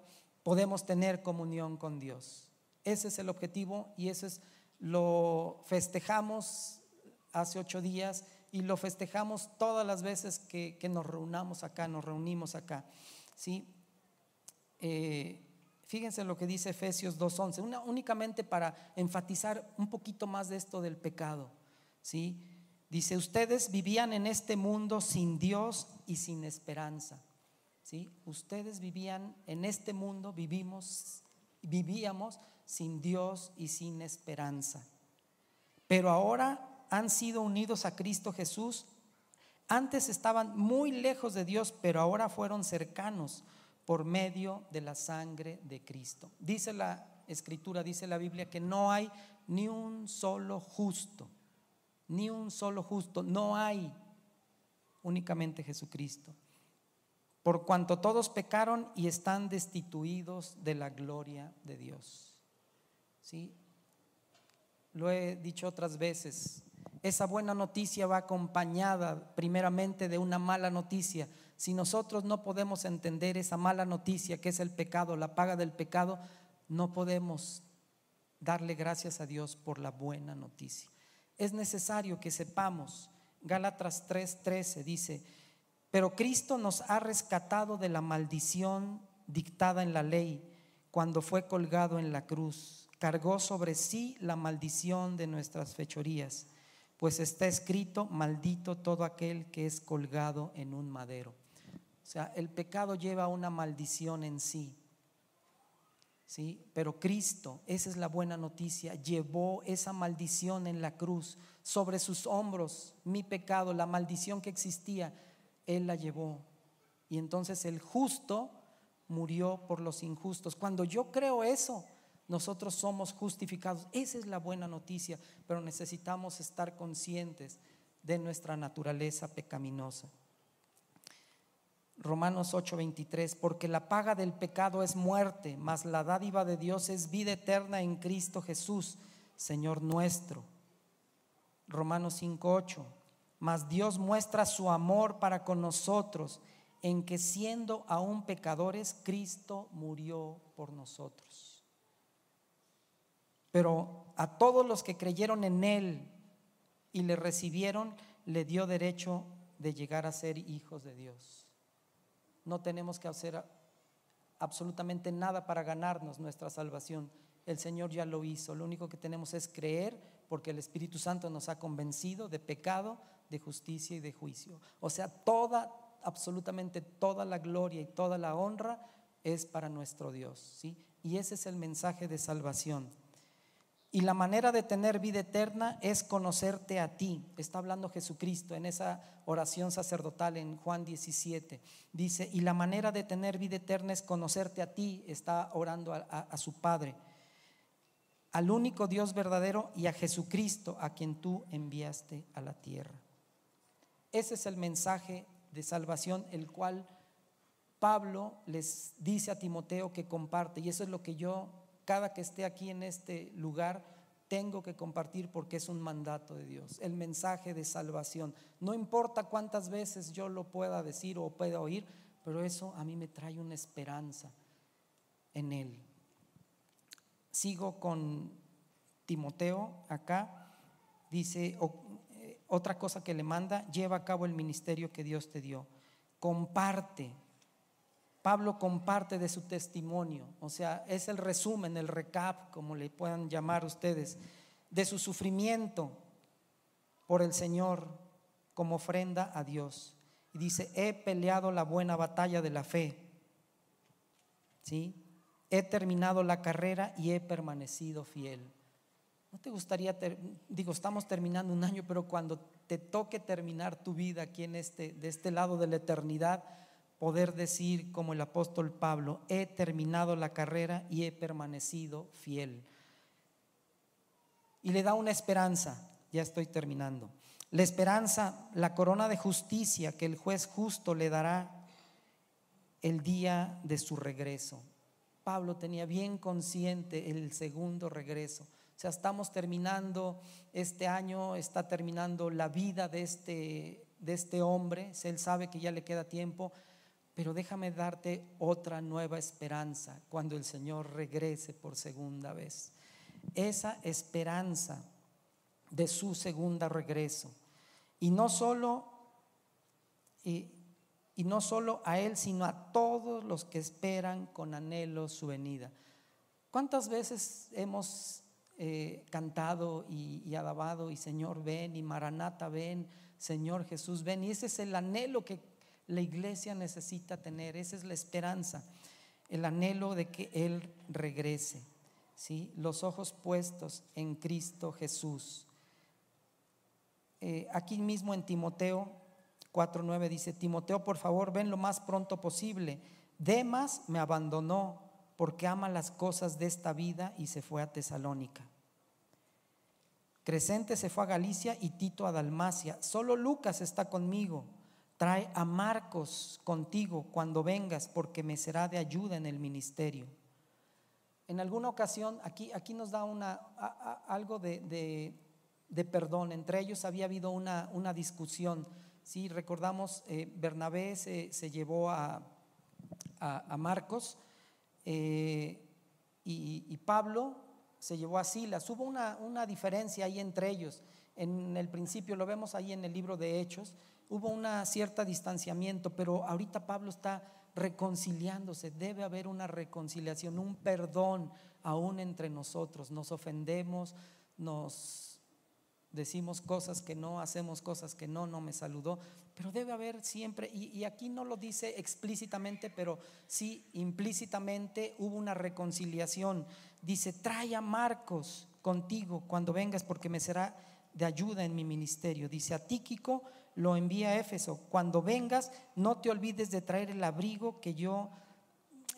B: podemos tener comunión con Dios. Ese es el objetivo y eso es lo festejamos hace ocho días y lo festejamos todas las veces que, nos reunamos acá, nos reunimos acá. ¿sí? Eh, Fíjense lo que dice Efesios 2.11, únicamente para enfatizar un poquito más de esto del pecado. ¿Sí? Dice, ustedes vivían en este mundo sin Dios y sin esperanza. ¿sí? Ustedes vivían en este mundo, vivimos, vivíamos sin Dios y sin esperanza. Pero ahora han sido unidos a Cristo Jesús. Antes estaban muy lejos de Dios, pero ahora fueron cercanos por medio de la sangre de Cristo. Dice la escritura, dice la Biblia, que no hay ni un solo justo, ni un solo justo, no hay únicamente Jesucristo. Por cuanto todos pecaron y están destituidos de la gloria de Dios. ¿Sí? Lo he dicho otras veces. Esa buena noticia va acompañada primeramente de una mala noticia si nosotros no podemos entender esa mala noticia que es el pecado, la paga del pecado, no podemos darle gracias a Dios por la buena noticia. Es necesario que sepamos, Gálatas 3:13 dice, pero Cristo nos ha rescatado de la maldición dictada en la ley cuando fue colgado en la cruz. Cargó sobre sí la maldición de nuestras fechorías, pues está escrito, maldito todo aquel que es colgado en un madero. O sea, el pecado lleva una maldición en sí. ¿Sí? Pero Cristo, esa es la buena noticia, llevó esa maldición en la cruz sobre sus hombros, mi pecado, la maldición que existía, Él la llevó. Y entonces el justo murió por los injustos. Cuando yo creo eso, nosotros somos justificados. Esa es la buena noticia, pero necesitamos estar conscientes de nuestra naturaleza pecaminosa. Romanos 8:23, porque la paga del pecado es muerte, mas la dádiva de Dios es vida eterna en Cristo Jesús, Señor nuestro. Romanos 5:8, mas Dios muestra su amor para con nosotros en que siendo aún pecadores, Cristo murió por nosotros. Pero a todos los que creyeron en Él y le recibieron, le dio derecho de llegar a ser hijos de Dios no tenemos que hacer absolutamente nada para ganarnos nuestra salvación. El Señor ya lo hizo. Lo único que tenemos es creer porque el Espíritu Santo nos ha convencido de pecado, de justicia y de juicio. O sea, toda, absolutamente toda la gloria y toda la honra es para nuestro Dios. ¿sí? Y ese es el mensaje de salvación. Y la manera de tener vida eterna es conocerte a ti. Está hablando Jesucristo en esa oración sacerdotal en Juan 17. Dice, y la manera de tener vida eterna es conocerte a ti. Está orando a, su Padre. Al único Dios verdadero y a Jesucristo a quien tú enviaste a la tierra. Ese es el mensaje de salvación, el cual Pablo les dice a Timoteo que comparte. Y eso es lo que yo cada que esté aquí en este lugar, tengo que compartir porque es un mandato de Dios, el mensaje de salvación. No importa cuántas veces yo lo pueda decir o pueda oír, pero eso a mí me trae una esperanza en Él. Sigo con Timoteo acá, dice eh, otra cosa que le manda, lleva a cabo el ministerio que Dios te dio. Comparte Pablo comparte de su testimonio, o sea, es el resumen, el recap, como le puedan llamar ustedes, de su sufrimiento por el Señor como ofrenda a Dios. Y dice, he peleado la buena batalla de la fe, ¿sí? He terminado la carrera y he permanecido fiel. ¿No te gustaría, digo, estamos terminando un año, pero cuando te toque terminar tu vida aquí en este, de este lado de la eternidad, poder decir como el apóstol Pablo, he terminado la carrera y he permanecido fiel. Y le da una esperanza, ya estoy terminando. La esperanza, la corona de justicia que el juez justo le dará el día de su regreso. Pablo tenía bien consciente el segundo regreso. O sea, estamos terminando este año, está terminando la vida de este, de este hombre. Él sabe que ya le queda tiempo, pero déjame darte otra nueva esperanza cuando el Señor regrese por segunda vez. Esa esperanza de su segunda regreso. Y no solo, y, no solo a Él, sino a todos los que esperan con anhelo su venida. ¿Cuántas veces hemos eh, cantado y, y, alabado y Señor ven y Maranata ven, Señor Jesús ven? Y ese es el anhelo que la iglesia necesita tener. Esa es la esperanza, el anhelo de que Él regrese. ¿sí? Los ojos puestos en Cristo Jesús. Eh, aquí mismo en Timoteo 4.9 dice, Timoteo, por favor, ven lo más pronto posible. Demas me abandonó porque ama las cosas de esta vida y se fue a Tesalónica. Crescente se fue a Galicia y Tito a Dalmacia. Solo Lucas está conmigo. Trae a Marcos contigo cuando vengas porque me será de ayuda en el ministerio. En alguna ocasión, aquí, aquí nos da una, algo de, perdón. Entre ellos había habido una, una discusión. Sí, recordamos, eh, Bernabé se, llevó a, a Marcos. Eh, y, y Pablo se llevó a Silas. Hubo una, una diferencia ahí entre ellos. En el principio lo vemos ahí en el libro de Hechos. Hubo una cierta distanciamiento, pero ahorita Pablo está reconciliándose. Debe haber una reconciliación, un perdón aún entre nosotros. Nos ofendemos, nos decimos cosas que no, hacemos cosas que no, no me saludó, pero debe haber siempre, y, y, aquí no lo dice explícitamente, pero sí implícitamente hubo una reconciliación. Dice, trae a Marcos contigo cuando vengas porque me será de ayuda en mi ministerio. Dice, a Tíquico lo envía a Éfeso. Cuando vengas, no te olvides de traer el abrigo que yo,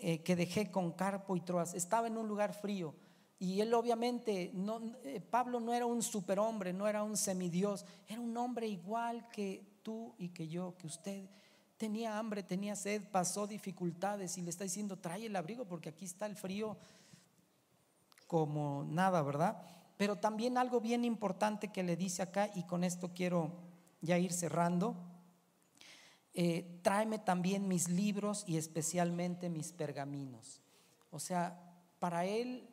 B: eh, que dejé con Carpo y Troas. Estaba en un lugar frío y él obviamente, no, eh, Pablo no era un superhombre, no era un semidios, era un hombre igual que tú y que yo, que usted. Tenía hambre, tenía sed, pasó dificultades y le está diciendo, trae el abrigo porque aquí está el frío como nada, ¿verdad? Pero también algo bien importante que le dice acá, y con esto quiero ya ir cerrando, eh, tráeme también mis libros y especialmente mis pergaminos. O sea, para él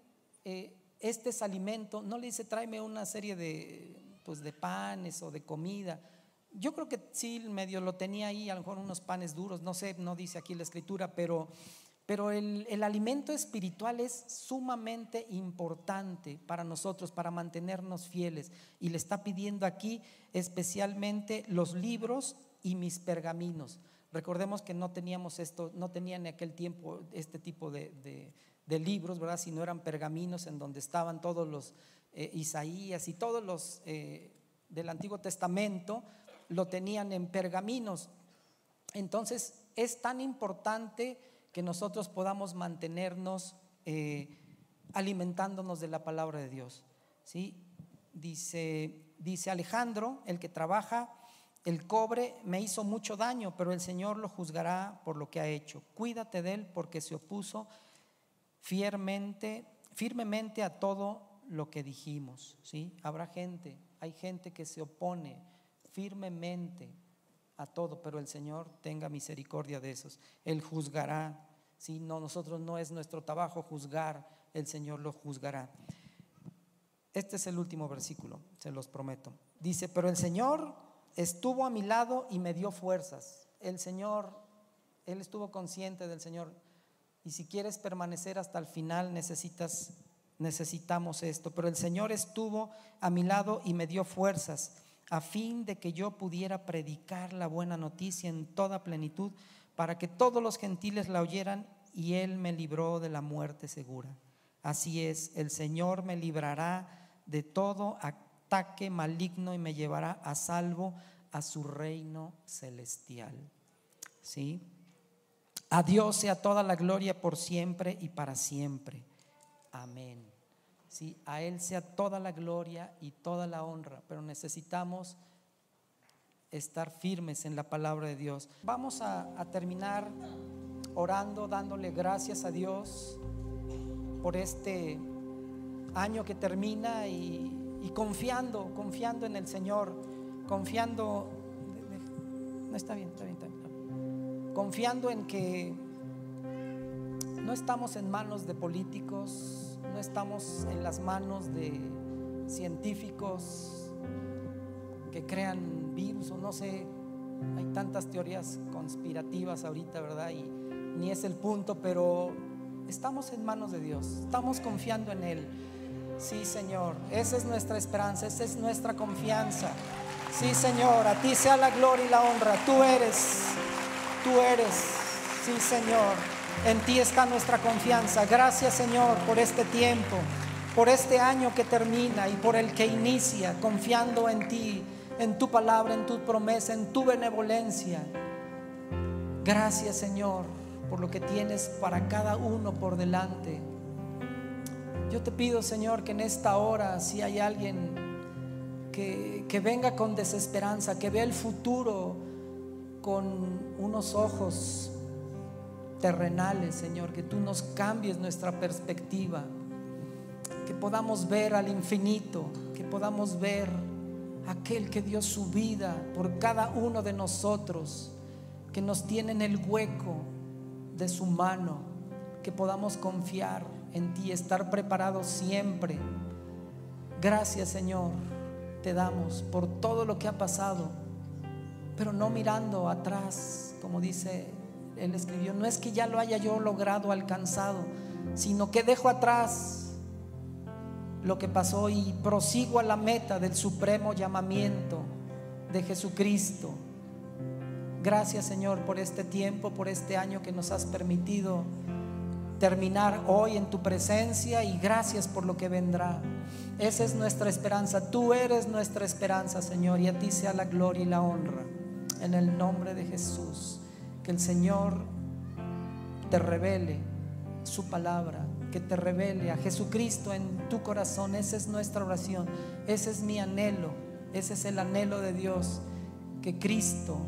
B: eh, este es alimento, no le dice tráeme una serie de, pues, de panes o de comida. Yo creo que sí, medio lo tenía ahí, a lo mejor unos panes duros, no sé, no dice aquí la escritura, pero, pero el, el alimento espiritual es sumamente importante para nosotros, para mantenernos fieles. Y le está pidiendo aquí especialmente los libros y mis pergaminos. Recordemos que no teníamos esto, no tenía en aquel tiempo este tipo de, de de libros, ¿verdad? Si no eran pergaminos en donde estaban todos los eh, Isaías y todos los eh, del Antiguo Testamento, lo tenían en pergaminos. Entonces, es tan importante que nosotros podamos mantenernos eh, alimentándonos de la palabra de Dios. ¿sí? Dice, dice Alejandro, el que trabaja el cobre me hizo mucho daño, pero el Señor lo juzgará por lo que ha hecho. Cuídate de él porque se opuso firmemente, firmemente a todo lo que dijimos. ¿sí? Habrá gente, hay gente que se opone firmemente a todo, pero el Señor tenga misericordia de esos. Él juzgará. Si no, nosotros no es nuestro trabajo juzgar, el Señor lo juzgará. Este es el último versículo, se los prometo. Dice, pero el Señor estuvo a mi lado y me dio fuerzas. El Señor, Él estuvo consciente del Señor. Y si quieres permanecer hasta el final, necesitas, necesitamos esto. Pero el Señor estuvo a mi lado y me dio fuerzas a fin de que yo pudiera predicar la buena noticia en toda plenitud, para que todos los gentiles la oyeran, y Él me libró de la muerte segura. Así es, el Señor me librará de todo ataque maligno y me llevará a salvo a su reino celestial. ¿Sí? A Dios sea toda la gloria por siempre y para siempre. Amén. Sí, a Él sea toda la gloria y toda la honra, pero necesitamos estar firmes en la palabra de Dios. Vamos a, terminar orando, dándole gracias a Dios por este año que termina y, y confiando, confiando en el Señor, confiando, no está bien, está bien, está bien confiando en que no estamos en manos de políticos, no estamos en las manos de científicos que crean virus o no sé, hay tantas teorías conspirativas ahorita, ¿verdad? Y ni es el punto, pero estamos en manos de Dios, estamos confiando en Él. Sí, Señor, esa es nuestra esperanza, esa es nuestra confianza. Sí, Señor, a ti sea la gloria y la honra, tú eres tú eres. Sí, Señor. En ti está nuestra confianza. Gracias, Señor, por este tiempo, por este año que termina y por el que inicia, confiando en ti, en tu palabra, en tu promesa, en tu benevolencia. Gracias, Señor, por lo que tienes para cada uno por delante. Yo te pido, Señor, que en esta hora, si hay alguien que, que venga con desesperanza, que vea el futuro, con unos ojos terrenales, Señor, que tú nos cambies nuestra perspectiva, que podamos ver al infinito, que podamos ver aquel que dio su vida por cada uno de nosotros, que nos tiene en el hueco de su mano, que podamos confiar en ti, estar preparado siempre. Gracias Señor, te damos por todo lo que ha pasado, pero no mirando atrás, como dice él escribió, no es que ya lo haya yo logrado, alcanzado, sino que dejo atrás lo que pasó y prosigo a la meta del supremo llamamiento de Jesucristo. Gracias Señor por este tiempo, por este año que nos has permitido terminar hoy en tu presencia y gracias por lo que vendrá. Esa es nuestra esperanza. Tú eres nuestra esperanza, Señor, y a ti sea la gloria y la honra. En el nombre de Jesús. Que el Señor te revele su palabra, que te revele a Jesucristo en tu corazón. Esa es nuestra oración. Ese es mi anhelo. Ese es el anhelo de Dios. Que Cristo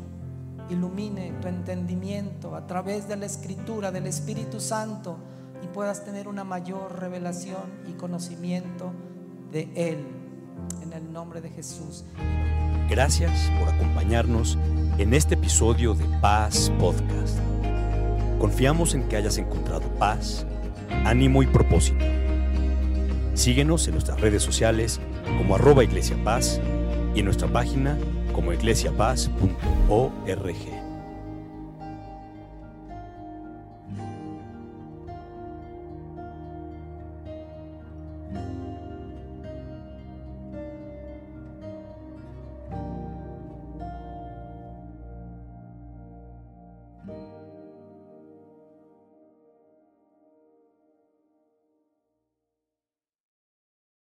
B: ilumine tu entendimiento a través de la escritura del Espíritu Santo y puedas tener una mayor revelación y conocimiento de Él. En el nombre de Jesús.
A: Gracias por acompañarnos en este episodio de Paz Podcast. Confiamos en que hayas encontrado paz, ánimo y propósito. Síguenos en nuestras redes sociales como arroba Iglesia Paz y en nuestra página como iglesiapaz.org.